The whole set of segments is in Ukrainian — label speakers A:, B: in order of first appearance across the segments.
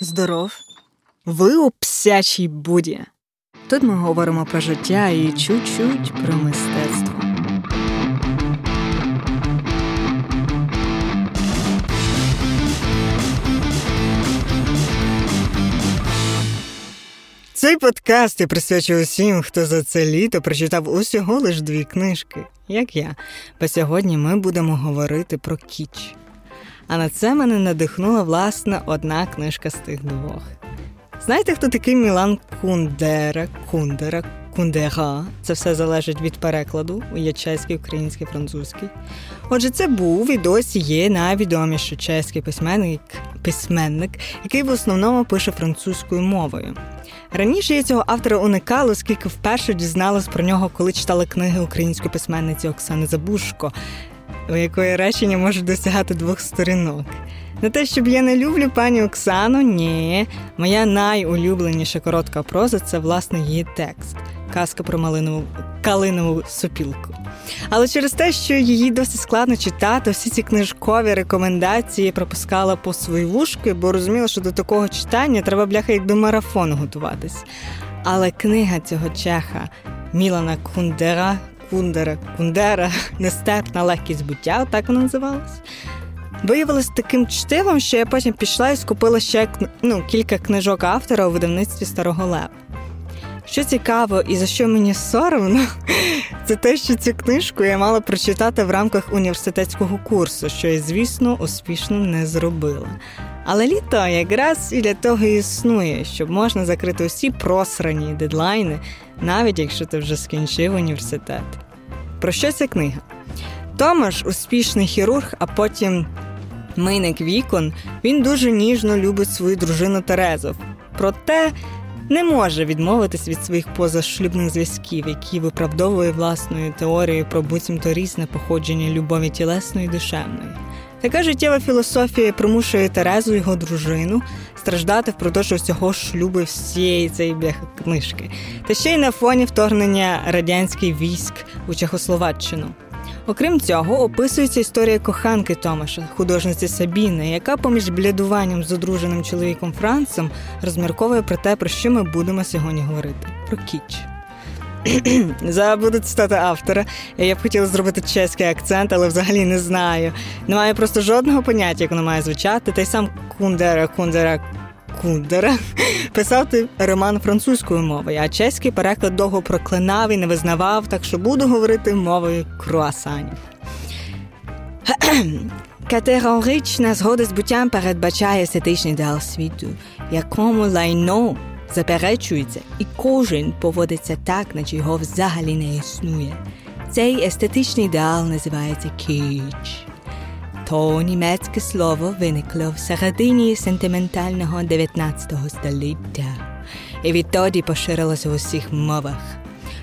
A: Здоров, ви у псячій буді. Тут ми говоримо про життя і чуть-чуть про мистецтво. Цей подкаст я присвячую усім, хто за це літо прочитав усього лиш дві книжки, як я. Бо сьогодні ми будемо говорити про кіч. А на це мене надихнула власне одна книжка з тих двох. Знаєте, хто такий Мілан Кундера, Кундера, Кундера? Це все залежить від перекладу. Є чеський, український, французький. Отже, це був і досі є найвідоміший чеський письменник, письменник, який в основному пише французькою мовою. Раніше я цього автора уникала, оскільки вперше дізналась про нього, коли читала книги української письменниці Оксани Забушко, у якої речення можуть досягати двох сторінок. Не те, щоб я не люблю пані Оксану, ні. Моя найулюбленіша коротка проза це власне її текст казка про малинову калинову сопілку. Але через те, що її досить складно читати, всі ці книжкові рекомендації пропускала по свої вушки, бо розуміла, що до такого читання треба бляха як до марафону готуватись. Але книга цього чеха Мілана Кундера, Кундера, Кундера, Нестерпна легкість буття, так вона називалась. Виявилось таким чтивом, що я потім пішла і скупила ще ну, кілька книжок автора у видавництві Старого Лева. Що цікаво і за що мені соромно, це те, що цю книжку я мала прочитати в рамках університетського курсу, що я, звісно, успішно не зробила. Але літо якраз і для того і існує, щоб можна закрити усі просрані дедлайни, навіть якщо ти вже скінчив університет. Про що ця книга? Томаш успішний хірург, а потім мийник вікон, він дуже ніжно любить свою дружину Терезу. Проте не може відмовитись від своїх позашлюбних зв'язків, які виправдовує власною теорією про буцімто різне походження любові тілесної і душевної. Така життєва філософія примушує Терезу, його дружину, страждати впродовж усього шлюби всієї цієї книжки, та ще й на фоні вторгнення радянських військ у Чехословаччину. Окрім цього, описується історія коханки Томаша, художниці Сабіни, яка поміж блядуванням з одруженим чоловіком Францем розмірковує про те, про що ми будемо сьогодні говорити: про кіч. Забуду цитати автора. Я б хотіла зробити чеський акцент, але взагалі не знаю. Немає просто жодного поняття, як воно має звучати. Та й сам Кундера, Кундера, Кундера писав ти роман французькою мовою, а чеський переклад довго проклинав і не визнавав, так що буду говорити мовою круасанів. Категорична згода з буттям передбачає естетичний ідеал світу, якому лайно заперечується, і кожен поводиться так, наче його взагалі не існує. Цей естетичний ідеал називається кіч. То німецьке слово виникло в середині сентиментального 19 століття і відтоді поширилося в усіх мовах.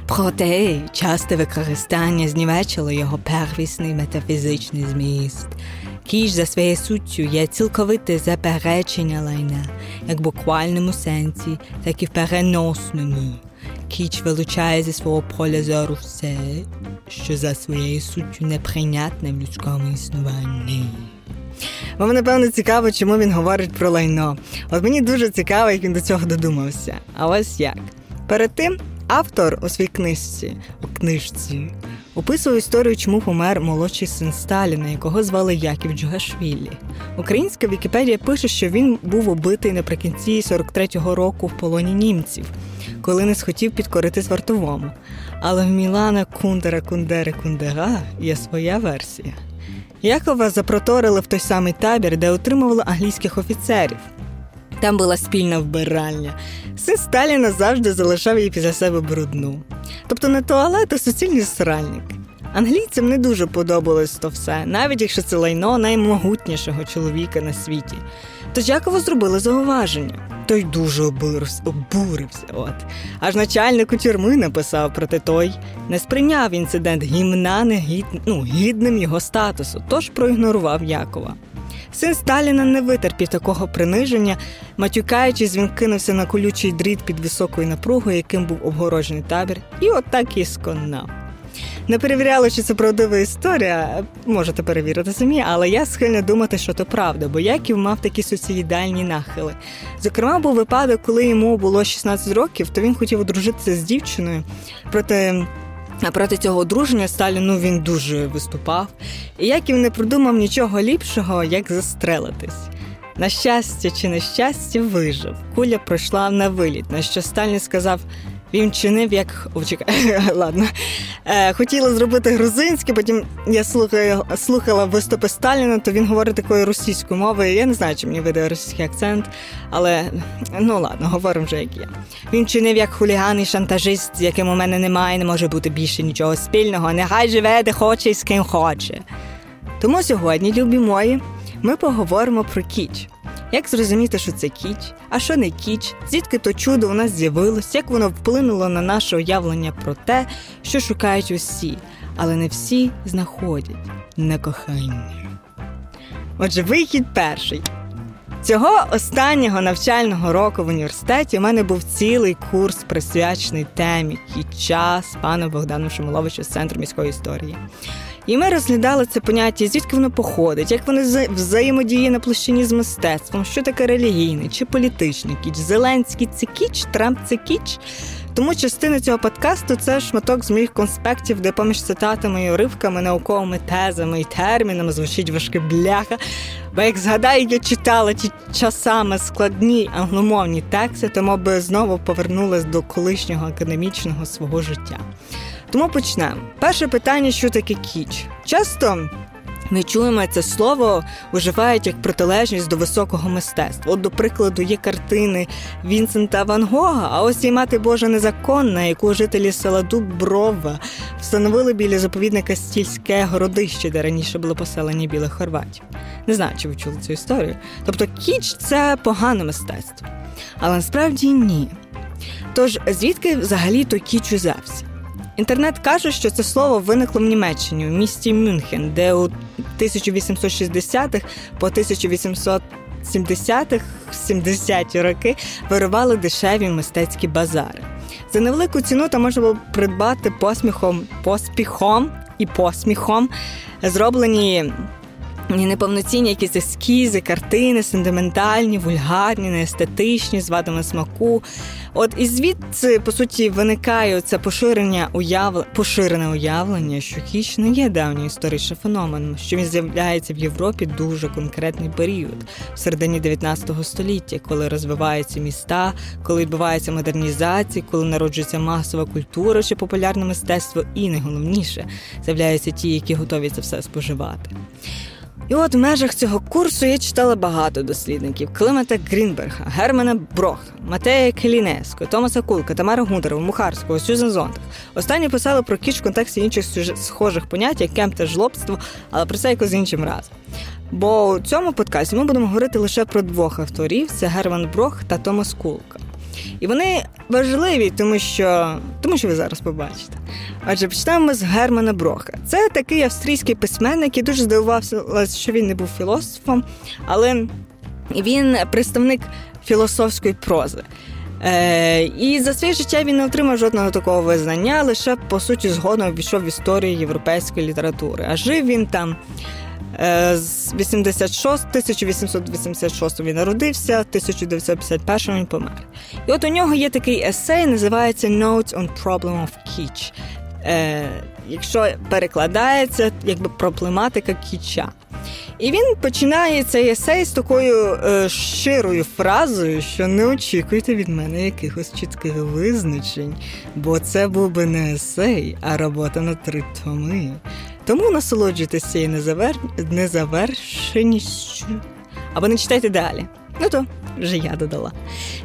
A: Проте часте використання знівечило його первісний метафізичний зміст. Кіш за своєю суттю є цілковите заперечення лайна, як в буквальному сенсі, так і в переносному. Кіч вилучає зі свого поля зору все, що за своєю суттю неприйнятне в людському існуванні. Вам, напевно, цікаво, чому він говорить про лайно. От мені дуже цікаво, як він до цього додумався. А ось як. Перед тим автор у своїй книжці, у книжці описував історію, чому помер молодший син Сталіна, якого звали Яків Джугашвілі. Українська Вікіпедія пише, що він був убитий наприкінці 43-го року в полоні німців, коли не схотів підкоритись вартовому. Але в Мілана Кундера Кундери Кундера є своя версія. Якова запроторили в той самий табір, де отримували англійських офіцерів. Там була спільна вбиральня. Син Сталіна завжди залишав її після себе брудну. Тобто не туалет, а суцільний сральник. Англійцям не дуже подобалось то все, навіть якщо це лайно наймогутнішого чоловіка на світі. Тож Якова зробили зауваження. Той дуже обурився. От. Аж начальнику тюрми написав, проте той не сприйняв інцидент гімна негід... ну, гідним його статусу, тож проігнорував Якова. Син Сталіна не витерпів такого приниження, матюкаючись, він кинувся на колючий дріт під високою напругою, яким був обгороджений табір, і отак і сконав. Не перевіряла, чи це правдива історія, можете перевірити самі, але я схильна думати, що то правда, бо Яків мав такі суїцидальні нахили. Зокрема, був випадок, коли йому було 16 років, то він хотів одружитися з дівчиною. Проте а проти цього одруження Сталіну він дуже виступав, і Яків не придумав нічого ліпшого, як застрелитись. На щастя чи нещастя, вижив. Куля пройшла на виліт, на що Сталін сказав: він чинив як О, чекай, ладно. Е, Хотіла зробити грузинське, потім я слухаю, слухала виступи Сталіна, то він говорить такою російською мовою. Я не знаю, чи мені видає російський акцент, але ну ладно, говоримо вже як є. Він чинив як хуліган і шантажист, з яким у мене немає, не може бути більше нічого спільного. Нехай живе, де хоче і з ким хоче. Тому сьогодні, любі мої, ми поговоримо про кіч. Як зрозуміти, що це кіч, а що не кіч, звідки то чудо у нас з'явилось, як воно вплинуло на наше уявлення про те, що шукають усі, але не всі знаходять на кохання. Отже, вихід перший. Цього останнього навчального року в університеті у мене був цілий курс присвячений темі кіча з паном Богданом Шумоловичем з центру міської історії. І ми розглядали це поняття, звідки воно походить, як воно взаємодіє на площині з мистецтвом, що таке релігійний чи політичний кіч, Зеленський це кіч, Трамп це кіч. Тому частина цього подкасту це шматок з моїх конспектів, де поміж цитатами і уривками, науковими тезами і термінами звучить важке бляха. Бо як згадаю, я читала ті часами складні англомовні тексти, тому би знову повернулася до колишнього академічного свого життя. Тому почнемо. Перше питання, що таке кіч? Часто. Ми чуємо це слово вживають як протилежність до високого мистецтва. От, до прикладу, є картини Вінсента Ван Гога, а ось і мати Божа незаконна, яку жителі села Дуброва встановили біля заповідника Стільське городище, де раніше були поселені білих хорватів. Не знаю, чи ви чули цю історію. Тобто кіч це погане мистецтво. Але насправді ні. Тож звідки взагалі той кіч узявся? Інтернет каже, що це слово виникло в Німеччині у місті Мюнхен, де у 1860-х по 1870-х 70-ті роки вирували дешеві мистецькі базари. За невелику ціну там можна було придбати посміхом, поспіхом і посміхом зроблені неповноцінні якісь ескізи, картини, сентиментальні, вульгарні, неестетичні, з вадами смаку. От і звідси, по суті, виникає це поширення уявлення, поширене уявлення, що кіч не є давній історичний феномен, що він з'являється в Європі дуже конкретний період в середині 19 століття, коли розвиваються міста, коли відбувається модернізація, коли народжується масова культура чи популярне мистецтво, і найголовніше з'являються ті, які готові це все споживати. І от в межах цього курсу я читала багато дослідників: Климата Грінберга, Германа Броха, Матея Келінеско, Томаса Кулка, Тамара Гундарова, Мухарського, Сюзен Зонтак. Останні писали про кіч в контексті інших схожих понять, як кемп та жлобство, але про це якось іншим разом. Бо у цьому подкасті ми будемо говорити лише про двох авторів: це Герман Брох та Томас Кулка. І вони важливі, тому що тому що ви зараз побачите. Адже почнемо з Германа Броха. Це такий австрійський письменник, який дуже здивувався, що він не був філософом, але він представник філософської прози. Е, І за своє життя він не отримав жодного такого визнання, лише по суті згодом війшов в історію європейської літератури. А жив він там з 86, 1886 він народився, 1951 він помер. І от у нього є такий есей, називається Notes on Problem of Kitsch. Е, Якщо перекладається, якби проблематика кіча. І він починає цей есей з такою е, щирою фразою, що не очікуйте від мене якихось чітких визначень, бо це був би не есей, а робота на три томи. Тому насолоджуйтесь цією незавер... незавершеністю. Або не читайте далі. Ну то вже я додала.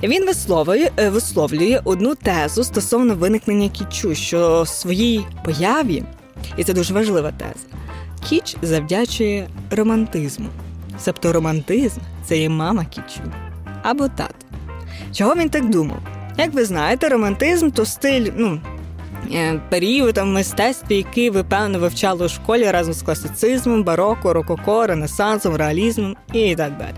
A: Він висловлює, е, висловлює одну тезу стосовно виникнення кічу, що своїй появі, і це дуже важлива теза, кіч завдячує романтизму. Себто романтизм це є мама кічу або тато. Чого він так думав? Як ви знаєте, романтизм то стиль, ну, Е, періодом мистецтві, який ви певно вивчали у школі разом з класицизмом, бароко, рококо, ренесансом, реалізмом і так далі.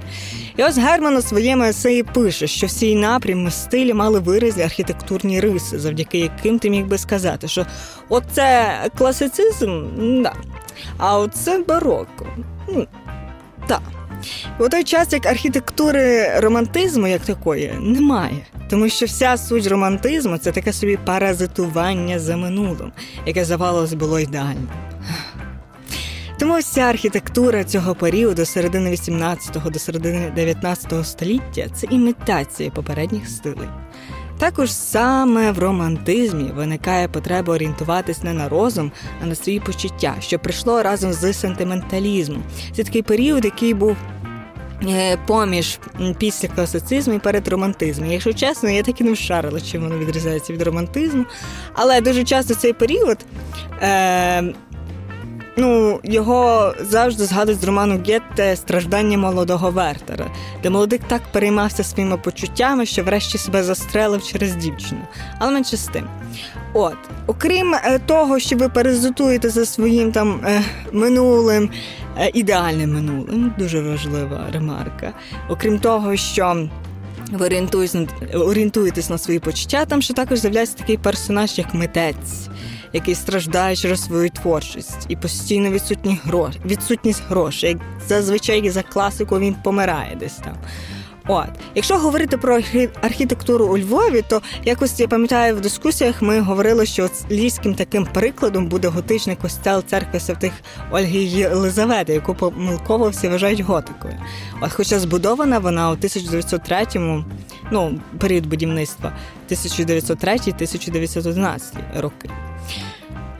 A: І ось Герман у своєму есеї пише, що всі напрями стилі мали виразні архітектурні риси, завдяки яким ти міг би сказати, що оце класицизм, да. а оце бароко. Так. У той час як архітектури романтизму, як такої, немає. Тому що вся суть романтизму це таке собі паразитування за минулим, яке завалось було ідеальним. Тому вся архітектура цього періоду середини 18-го до середини 19-го століття це імітація попередніх стилей. Також саме в романтизмі виникає потреба орієнтуватись не на розум, а на свої почуття, що прийшло разом з сентименталізмом. Це такий період, який був. Е, поміж після класицизму і перед романтизмом. Якщо чесно, я так і не вшарила, чим воно відрізняється від романтизму. Але дуже часто цей період е, Ну, його завжди згадують з роману Гетте Страждання молодого Вертера, де молодик так переймався своїми почуттями, що врешті себе застрелив через дівчину. Але менше з тим. От, окрім е, того, що ви перезутуєте за своїм там е, минулим, е, ідеальним минулим, дуже важлива ремарка. Окрім того, що. Ви орієнтуєтесь на свої почуття, там ще також з'являється такий персонаж, як митець який страждає через свою творчість і постійно відсутні гроші, відсутність грошей. Зазвичай за класику він помирає десь там. От, якщо говорити про архітектуру у Львові, то якось я пам'ятаю в дискусіях ми говорили, що львівським таким прикладом буде готичний костел церкви святих Ольги Єлизавети, яку помилково всі вважають готикою. От, хоча збудована вона у 1903-му, ну період будівництва 1903-1911 роки.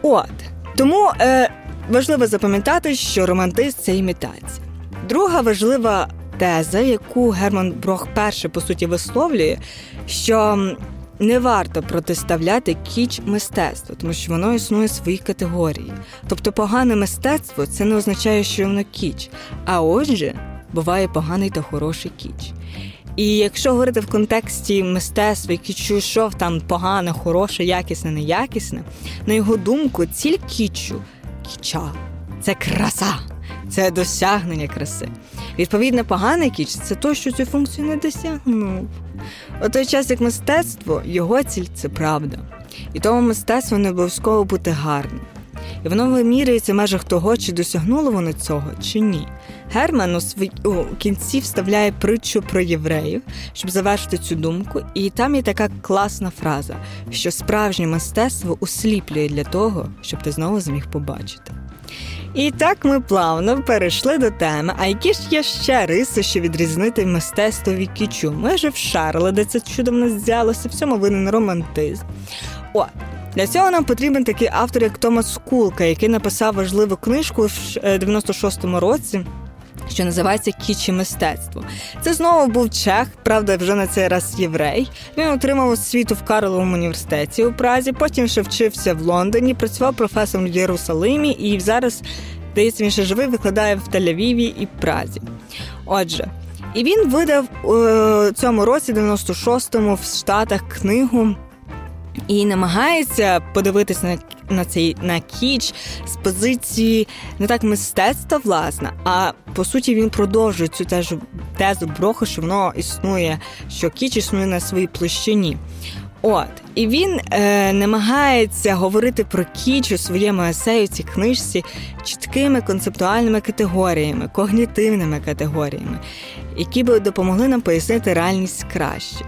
A: От тому е, важливо запам'ятати, що романтизм це імітація. Друга важлива теза, яку Герман Брох перше по суті висловлює, що не варто протиставляти кіч мистецтву, тому що воно існує в свої категорії. Тобто, погане мистецтво це не означає, що воно кіч. А отже, буває поганий та хороший кіч. І якщо говорити в контексті мистецтва, кічу, що там погане, хороше, якісне, неякісне, на його думку, ціль кічу кіча це краса, це досягнення краси. Відповідно, поганий кіч це то, що цю функцію не досягнув. У той час, як мистецтво, його ціль це правда. І тому мистецтво не обов'язково бути гарним. І воно вимірюється в межах того, чи досягнуло воно цього, чи ні. Герман у, кінці вставляє притчу про євреїв, щоб завершити цю думку, і там є така класна фраза, що справжнє мистецтво усліплює для того, щоб ти знову зміг побачити. І так ми плавно перейшли до теми, а які ж є ще риси, що відрізнити мистецтво від кічу? Ми вже вшарили, де це чудо в нас взялося, в цьому винен романтизм. От, для цього нам потрібен такий автор, як Томас Кулка, який написав важливу книжку в 96-му році що називається Кічі мистецтво. Це знову був чех, правда, вже на цей раз єврей. Він отримав освіту в Карловому університеті у Празі. Потім ще вчився в Лондоні, працював професором в Єрусалимі і зараз, здається, він ще живий, викладає в Тель-Авіві і Празі. Отже. І він видав у цьому році, 96-му, в Штатах книгу і намагається подивитися на на цей на кіч з позиції не так мистецтва, власне, а по суті він продовжує цю тезу, тезу Броху, що воно існує, що кіч існує на своїй площині. От, і він е, намагається говорити про кіч у своєму есею цій книжці чіткими концептуальними категоріями, когнітивними категоріями, які би допомогли нам пояснити реальність краще.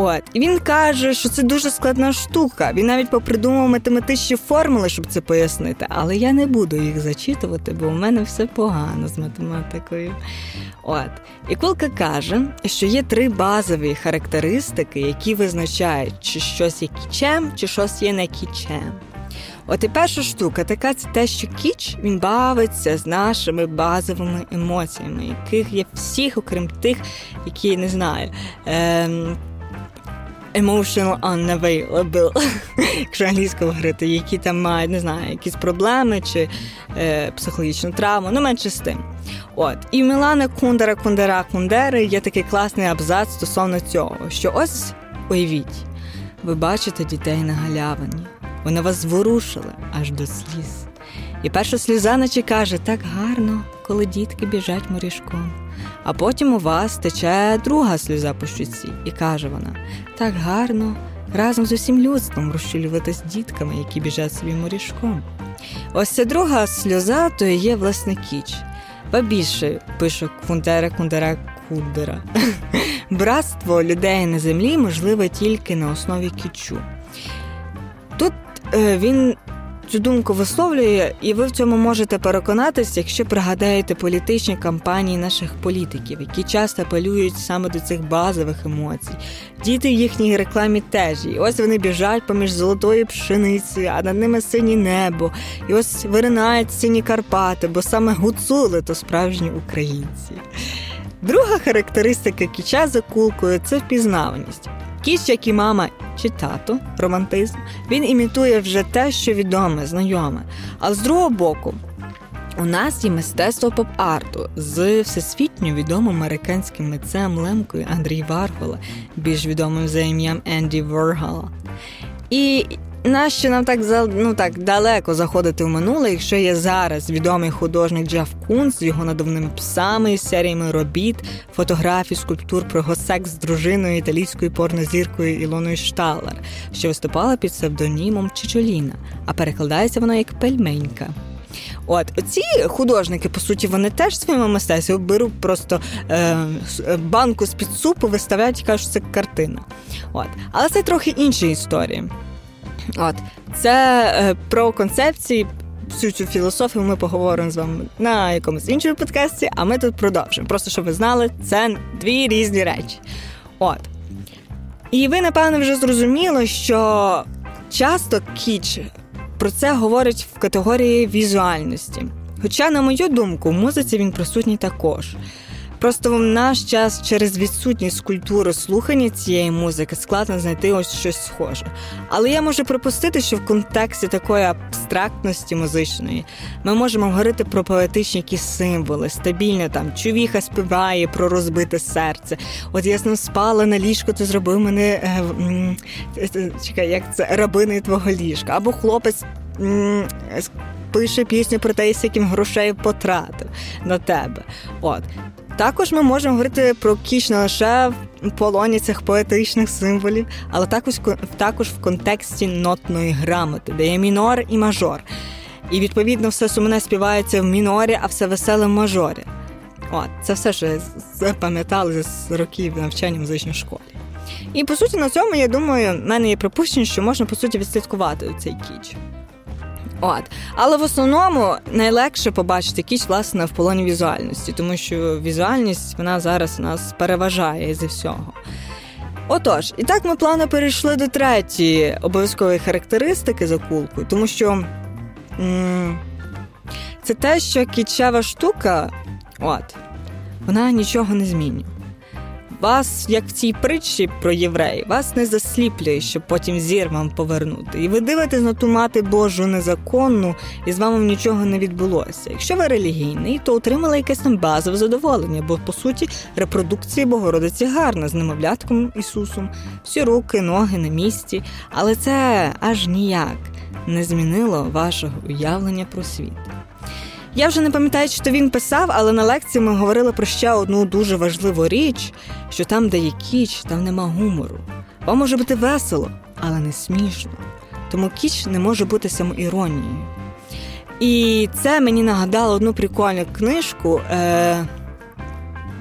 A: От і він каже, що це дуже складна штука. Він навіть попридумав математичні формули, щоб це пояснити, але я не буду їх зачитувати, бо у мене все погано з математикою. От і Кулка каже, що є три базові характеристики, які визначають, чи щось є кічем, чи щось є не кічем. От і перша штука така це те, що кіч він бавиться з нашими базовими емоціями, яких є всіх, окрім тих, які не знаю. Е- emotional unavailable, якщо англійською говорити, які там мають, не знаю, якісь проблеми чи е, психологічну травму, ну менше з тим. От, і Мілана Кундера, Кундера, Кундери є такий класний абзац стосовно цього, що ось уявіть, ви бачите дітей на галявині, вони вас зворушили аж до сліз. І перша сльоза наче каже, так гарно, коли дітки біжать морішком. А потім у вас тече друга сльоза по щуці, і каже вона: так гарно разом з усім людством розчулювати з дітками, які біжать своїм морішком. Ось ця друга сльоза то і є власне кіч. Ба більше пише Кундера Кундера Кундера. Братство людей на землі можливе тільки на основі кічу. Тут е, він цю думку висловлює, і ви в цьому можете переконатися, якщо пригадаєте політичні кампанії наших політиків, які часто апелюють саме до цих базових емоцій. Діти в їхній рекламі теж. І ось вони біжать поміж золотої пшениці, а над ними синє небо. І ось виринають сині Карпати, бо саме гуцули то справжні українці. Друга характеристика кіча за кулкою це впізнаваність. Кіч, як і мама чи тато, романтизм, він імітує вже те, що відоме, знайоме. А з другого боку, у нас є мистецтво поп-арту з всесвітньо відомим американським митцем Лемкою Андрій Варгола, більш відомим за ім'ям Енді Воргала. І Нащо нам так ну так далеко заходити в минуле, якщо є зараз відомий художник Джеф Кунс з його надувними псами, серіями робіт, фотографій, скульптур про його секс з дружиною італійською порнозіркою Ілоною Шталер, що виступала під псевдонімом Чичоліна, а перекладається вона як пельменька. От оці художники, по суті, вони теж своїми мистецтвами беруть просто е, банку з під супу, виставляють і кажуть, що це картина. От. Але це трохи інші історії. От це е, про концепції. Всю цю філософію ми поговоримо з вами на якомусь іншому подкасті, а ми тут продовжимо. Просто щоб ви знали, це дві різні речі. От. І ви, напевно, вже зрозуміли, що часто кіч про це говорить в категорії візуальності. Хоча, на мою думку, в музиці він присутній також. Просто в наш час через відсутність культури слухання цієї музики складно знайти ось щось схоже. Але я можу припустити, що в контексті такої абстрактності музичної ми можемо говорити про поетичні якісь символи, стабільно там чувіха співає про розбите серце. От я з спала на ліжку, то зробив мене е, е, чекай, як це рабини твого ліжка, або хлопець. Пише пісню про те, з яким грошей потратив на тебе. От також ми можемо говорити про кіч не лише в полоні цих поетичних символів, але також також в контексті нотної грамоти, де є мінор і мажор. І відповідно все сумне співається в мінорі, а все веселе в мажорі. От, це все, що запам'ятали з років навчання в музичній школі. І по суті, на цьому я думаю, в мене є припущення, що можна по суті відслідкувати цей кіч. От. Але в основному найлегше побачити кіч, власне, в полоні візуальності, тому що візуальність вона зараз нас переважає зі всього. Отож, і так ми плавно перейшли до третьої обов'язкової характеристики закулку, тому що м- це те, що кічева штука, от, вона нічого не змінює. Вас, як в цій притчі про євреїв, вас не засліплює, щоб потім зір вам повернути. І ви дивитесь на ту мати Божу незаконну, і з вами нічого не відбулося. Якщо ви релігійний, то отримали якесь там базове задоволення, бо по суті репродукція Богородиці гарна з немовлятком Ісусом, всі руки, ноги на місці, але це аж ніяк не змінило вашого уявлення про світ. Я вже не пам'ятаю, що він писав, але на лекції ми говорили про ще одну дуже важливу річ: що там, де є кіч, там нема гумору. Вам може бути весело, але не смішно. Тому кіч не може бути самоіронією. І це мені нагадало одну прикольну книжку. Е...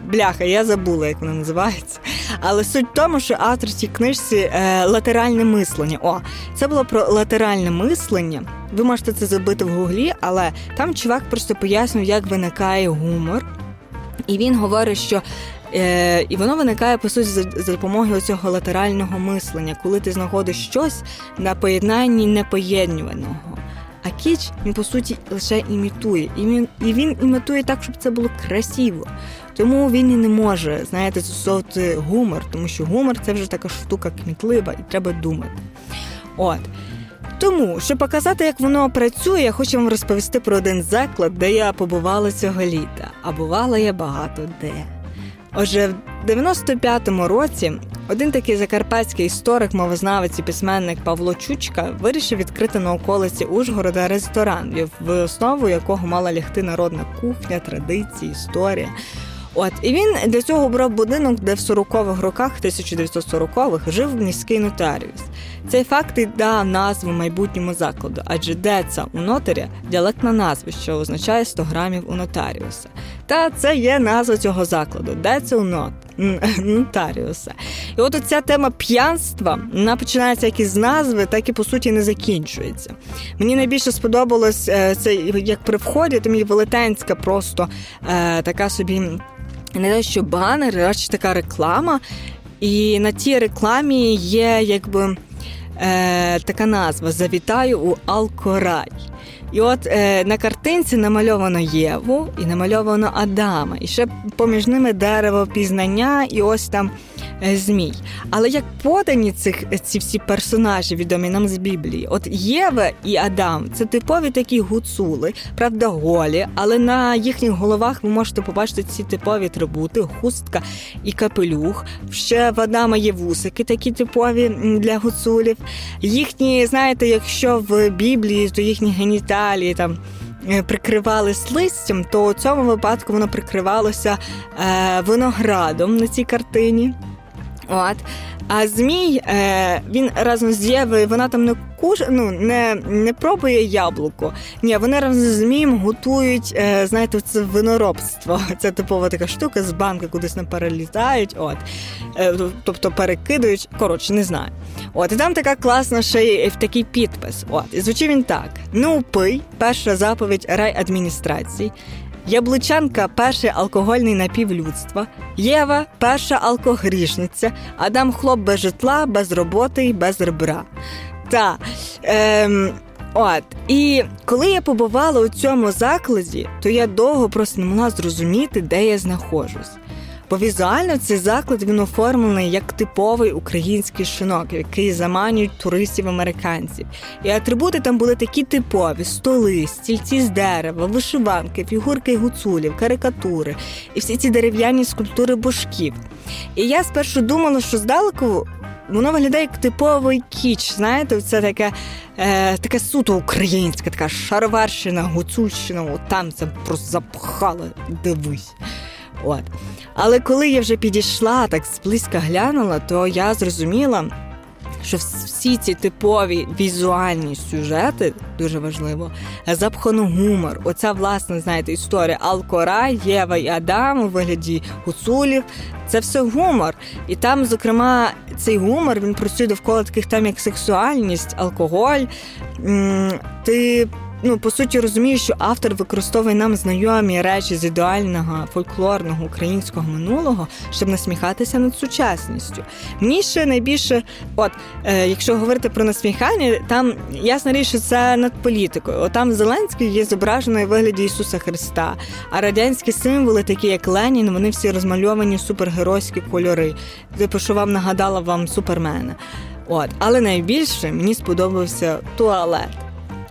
A: Бляха, я забула, як вона називається. Але суть в тому, що автор цій книжці е, латеральне мислення. О, це було про латеральне мислення. Ви можете це забити в гуглі, але там чувак просто пояснює, як виникає гумор. І він говорить, що е, і воно виникає по суті за, за допомогою цього латерального мислення, коли ти знаходиш щось на поєднанні непоєднюваного. А кіч він по суті лише імітує, і він і він імітує так, щоб це було красиво. Тому він і не може, знаєте, застосовувати гумор, тому що гумор це вже така штука кмітлива і треба думати. От. Тому, щоб показати, як воно працює, я хочу вам розповісти про один заклад, де я побувала цього літа, а бувала я багато де. Отже, в 95-му році один такий закарпатський історик, мовознавець і письменник Павло Чучка вирішив відкрити на околиці Ужгорода ресторан, в основу якого мала лягти народна кухня, традиції, історія. От і він для цього брав будинок, де в 40-х роках, 1940-х, жив міський нотаріус. Цей факт і дав назву майбутньому закладу, адже деца у нотаря діалектна назва, що означає 100 грамів у нотаріуса. Та це є назва цього закладу деца у нот. Нотаріуса. І от ця тема п'янства вона починається як із назви, так і по суті не закінчується. Мені найбільше сподобалось е, це як при вході, там є велетенська просто е, така собі не те, що банер, радше така реклама. І на тій рекламі є якби е, така назва Завітаю у Алкорай. І от е, на картинці намальовано Єву і намальовано Адама. І ще поміж ними дерево пізнання, і ось там змій. Але як подані цих ці всі персонажі, відомі нам з Біблії, от Єва і Адам це типові такі гуцули, правда, голі, але на їхніх головах ви можете побачити ці типові атрибути, хустка і капелюх. Ще в Адама є вусики, такі типові для гуцулів. Їхні, знаєте, якщо в Біблії, то їхні геніталії там. Е, прикривались листям, то у цьому випадку воно прикривалося е, виноградом на цій картині. От. А Змій е, він разом з Євою, вона там не куш, ну, не не пробує яблуко. Ні, вони разом з Змієм готують, е, знаєте, це виноробство. Це типова така штука з банки кудись не перелітають. От. Е, тобто перекидають. Коротше, не знаю. От, і там така класна ще й такий підпис. От, І звучить він так: ну пий, перша заповідь райадміністрації. Яблучанка перший алкогольний напів людства, Єва перша алкогрішниця, Адам хлоп без житла, без роботи і без ребра. Та, ем, от, І коли я побувала у цьому закладі, то я довго просто не могла зрозуміти, де я знаходжусь. Бо візуально цей заклад він оформлений як типовий український шинок, який заманюють туристів американців. І атрибути там були такі типові: столи, стільці з дерева, вишиванки, фігурки гуцулів, карикатури і всі ці дерев'яні скульптури божків. І я спершу думала, що здалеку. Воно виглядає як типовий кіч, знаєте, це таке е, таке суто українське, така шароварщина, гуцульщина, от там це просто запхало, дивись. От. Але коли я вже підійшла, так зблизька глянула, то я зрозуміла, що всі ці типові візуальні сюжети дуже важливо, запхано гумор. Оця власне, знаєте, історія Алкора, Єва і Адам у вигляді гуцулів. Це все гумор. І там, зокрема, цей гумор він працює довкола таких тем, як сексуальність, алкоголь. Ти ну по суті розумію, що автор використовує нам знайомі речі з ідеального фольклорного українського минулого, щоб насміхатися над сучасністю. Мені ще найбільше, от е, якщо говорити про насміхання, там ясна річ, що це над політикою. От там Зеленський є зображений у вигляді Ісуса Христа, а радянські символи, такі як Ленін, вони всі розмальовані супергеройські кольори. Типу, що вам нагадала вам супермена. От, але найбільше мені сподобався туалет.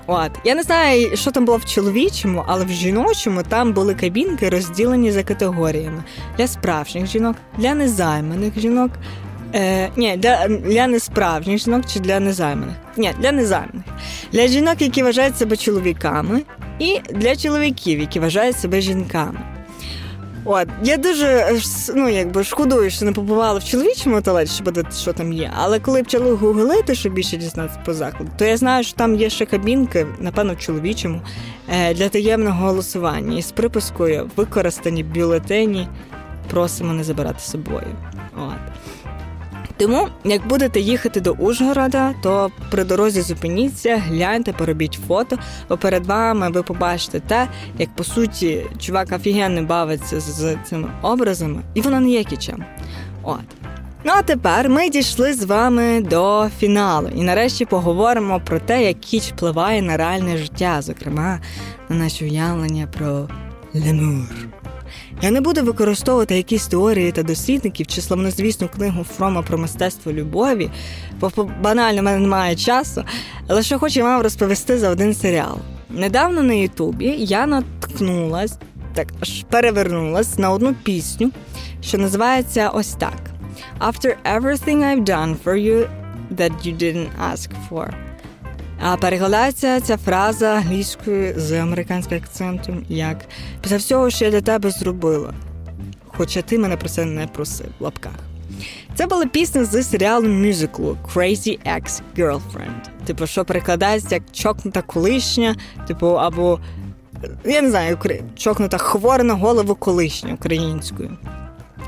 A: От я не знаю, що там було в чоловічому, але в жіночому там були кабінки розділені за категоріями для справжніх жінок, для незайманих жінок. Е, Ні, для для несправжніх жінок чи для незайманих. Ні, для незайманих. Для жінок, які вважають себе чоловіками, і для чоловіків, які вважають себе жінками. От, я дуже ну, якби шкодую, що не побувала в чоловічому туалеті, щоб подати, що там є. Але коли почали гуглити, щоб більше дізнатися по закладу, то я знаю, що там є ще кабінки, напевно, в чоловічому, е, для таємного голосування із припискою використані бюлетені. Просимо не забирати з собою. От. Тому, як будете їхати до Ужгорода, то при дорозі зупиніться, гляньте, поробіть фото, бо перед вами ви побачите те, як по суті чувак офігенно бавиться з цими образами, і воно не є кічем. От. Ну а тепер ми дійшли з вами до фіналу, і нарешті поговоримо про те, як кіч впливає на реальне життя, зокрема на наші уявлення про лемур. Я не буду використовувати якісь теорії та дослідників чи славнозвісну книгу Фрома про мистецтво любові, бо банально в мене немає часу, але що хочу вам розповісти за один серіал. Недавно на Ютубі я наткнулась, так аж перевернулась на одну пісню, що називається ось так: After everything I've done for you that you didn't ask for. А перекладається ця фраза англійською з американським акцентом як після всього, що я для тебе зробила. хоча ти мене про це не просив в лапках. Це була пісня з серіалу мюзиклу Crazy Ex-Girlfriend. Типу, що перекладається як чокнута колишня, типу, або я не знаю, чокнута хвора на голову колишня українською.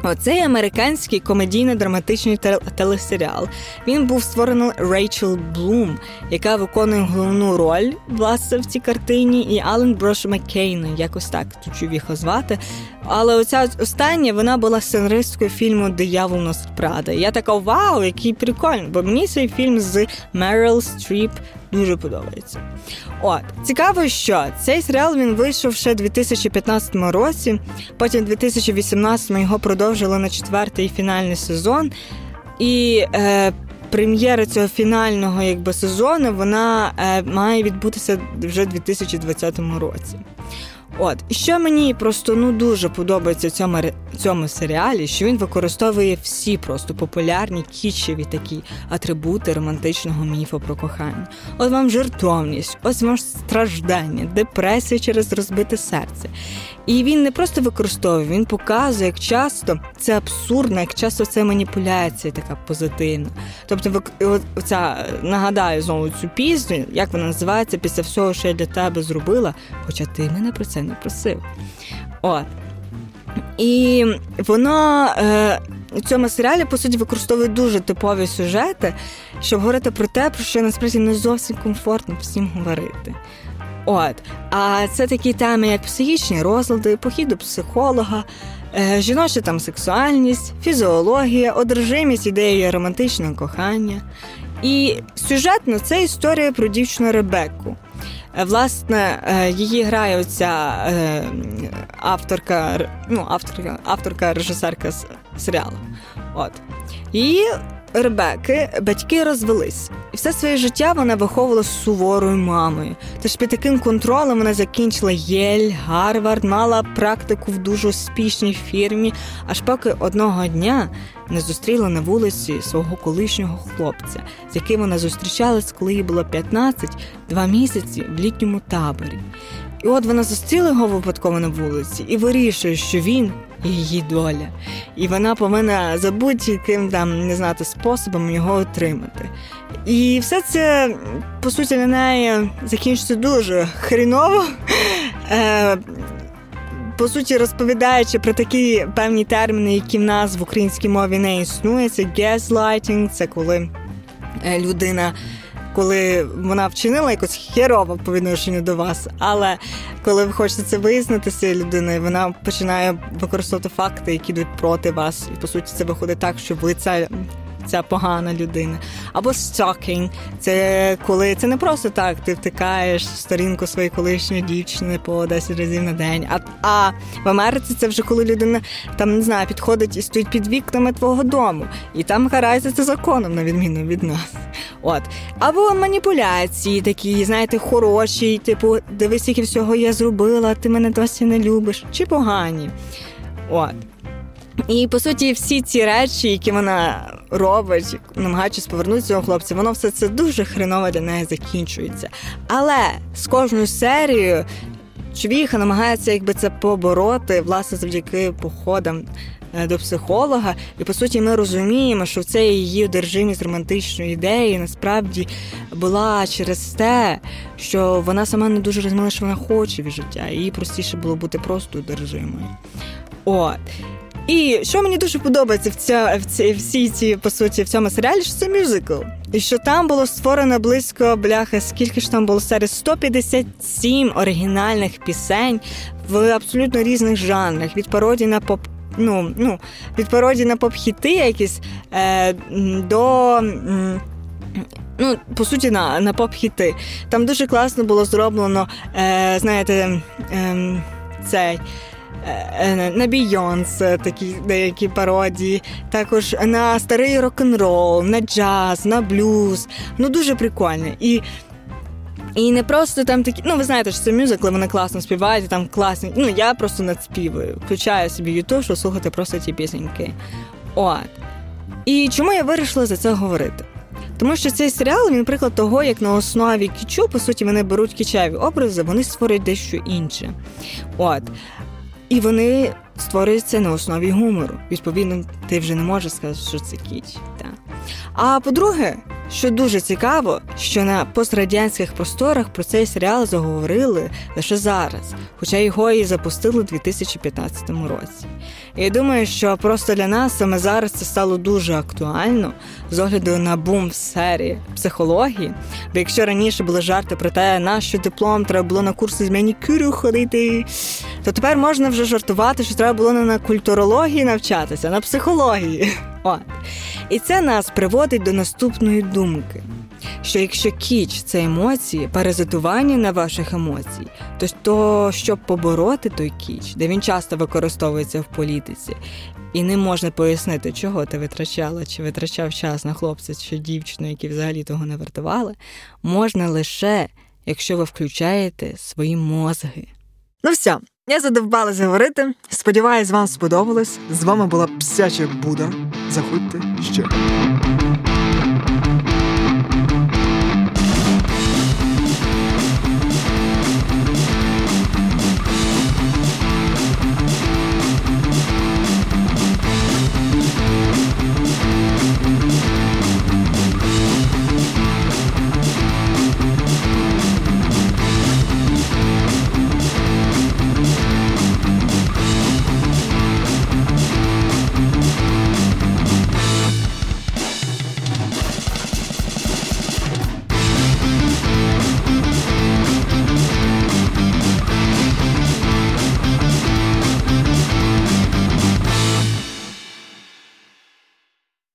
A: Оцей американський комедійно-драматичний телесеріал він був створений Рейчел Блум, яка виконує головну роль власне в цій картині, і Ален Брош Маккейн, якось так чув їх звати. Але оця остання вона була сценаристкою фільму Диявол носить Прада. Я така вау, який прикольний, бо мені цей фільм з Мерил Стріп дуже подобається. От цікаво, що цей серіал він вийшов ще у 2015 році. Потім, у 2018 його продовжили на четвертий фінальний сезон. І е, прем'єра цього фінального якби сезону вона е, має відбутися вже у 2020 році. От що мені просто ну дуже подобається в цьому цьому серіалі, що він використовує всі просто популярні кічеві такі атрибути романтичного міфу про кохання. От вам жертовність, ось вам страждання, депресія через розбите серце. І він не просто використовує, він показує, як часто це абсурдно, як часто це маніпуляція така позитивна. Тобто, оця, нагадаю знову цю пісню, як вона називається після всього, що я для тебе зробила, хоча ти мене про це не просив. От. І воно е, у цьому серіалі, по суті, використовує дуже типові сюжети, щоб говорити про те, про що насправді не зовсім комфортно всім говорити. От, а це такі теми, як психічні розлади, похід до психолога, е, жіноча там сексуальність, фізіологія, одержимість ідеєю романтичного кохання. І сюжетно це історія про дівчину Ребекку. Е, власне, е, її грає оця е, авторка, ну, авторка, авторка режисерка серіалу. От. Її Ребеки батьки розвелись, і все своє життя вона виховувала суворою мамою. Тож під таким контролем вона закінчила Єль, Гарвард, мала практику в дуже успішній фірмі, аж поки одного дня не зустріла на вулиці свого колишнього хлопця, з яким вона зустрічалась, коли їй було 15, два місяці в літньому таборі. І от вона зустріла його випадково на вулиці і вирішує, що він її доля. І вона повинна за будь-яким там не знати способом його отримати. І все це, по суті, на неї закінчиться дуже хріново. Е, по суті, розповідаючи про такі певні терміни, які в нас в українській мові не існує, це gaslighting, це коли е, людина коли вона вчинила якось херово по відношенню до вас. Але коли ви хочете це вияснити з цією людиною, вона починає використовувати факти, які йдуть проти вас. І по суті, це виходить так, що ви це ця погана людина. Або stalking. Це коли це не просто так, ти втикаєш сторінку своєї колишньої дівчини по 10 разів на день. А а в Америці це вже коли людина там не знаю, підходить і стоїть під вікнами твого дому, і там карається це законом, на відміну від нас. От. Або маніпуляції такі, знаєте, хороші, типу, дивись, скільки всього я зробила, ти мене досі не любиш, чи погані. От. І по суті, всі ці речі, які вона робить, намагаючись повернути цього хлопця, воно все це дуже хреново для неї закінчується. Але з кожною серією човіха намагається якби це побороти, власне, завдяки походам. Е, до психолога, і по суті, ми розуміємо, що це її одержимість романтичної ідеї насправді була через те, що вона сама не дуже розуміла, що вона хоче від життя, їй простіше було бути просто одержимою. От. І що мені дуже подобається в ця в ці всі ці по суті в цьому серіалі, що це мюзикл. І що там було створено близько бляха, скільки ж там було серед 157 оригінальних пісень в абсолютно різних жанрах від пародії на поп. Ну, ну, від пародії на поп-хіти якісь е, до. Ну, по суті, на на поп-хіти. Там дуже класно було зроблено, е, знаєте, е, цей. Е, е, на Бійонс, такі деякі пародії, також на старий рок-н-рол, на джаз, на блюз. Ну дуже прикольно. І і не просто там такі, ну ви знаєте, що це мюзикли, вони класно співають, і там класні. Ну я просто надспівую. Включаю собі ютуб, щоб слухати просто ті пісеньки. От. І чому я вирішила за це говорити? Тому що цей серіал він приклад того, як на основі кічу, по суті, вони беруть кічеві образи, вони створюють дещо інше. От. І вони створюються на основі гумору. Відповідно, ти вже не можеш сказати, що це кіч. Так. А по-друге, що дуже цікаво, що на пострадянських просторах про цей серіал заговорили лише зараз, хоча його і запустили у 2015 році. І я думаю, що просто для нас саме зараз це стало дуже актуально з огляду на бум в сфері психології. Бо якщо раніше були жарти про те, на що диплом треба було на курси з манікюру ходити, то тепер можна вже жартувати, що треба було не на культурології навчатися, а на психології. От. І це нас приводить до наступної думки. Що якщо кіч це емоції, паразитування на ваших емоцій, то, то щоб побороти той кіч, де він часто використовується в політиці, і не можна пояснити, чого ти витрачала, чи витрачав час на хлопця чи дівчину, які взагалі того не вартували, можна лише, якщо ви включаєте свої мозги.
B: Ну все, я задовбалась говорити. Сподіваюсь, вам сподобалось. З вами була Псяча Буда. Заходьте ще.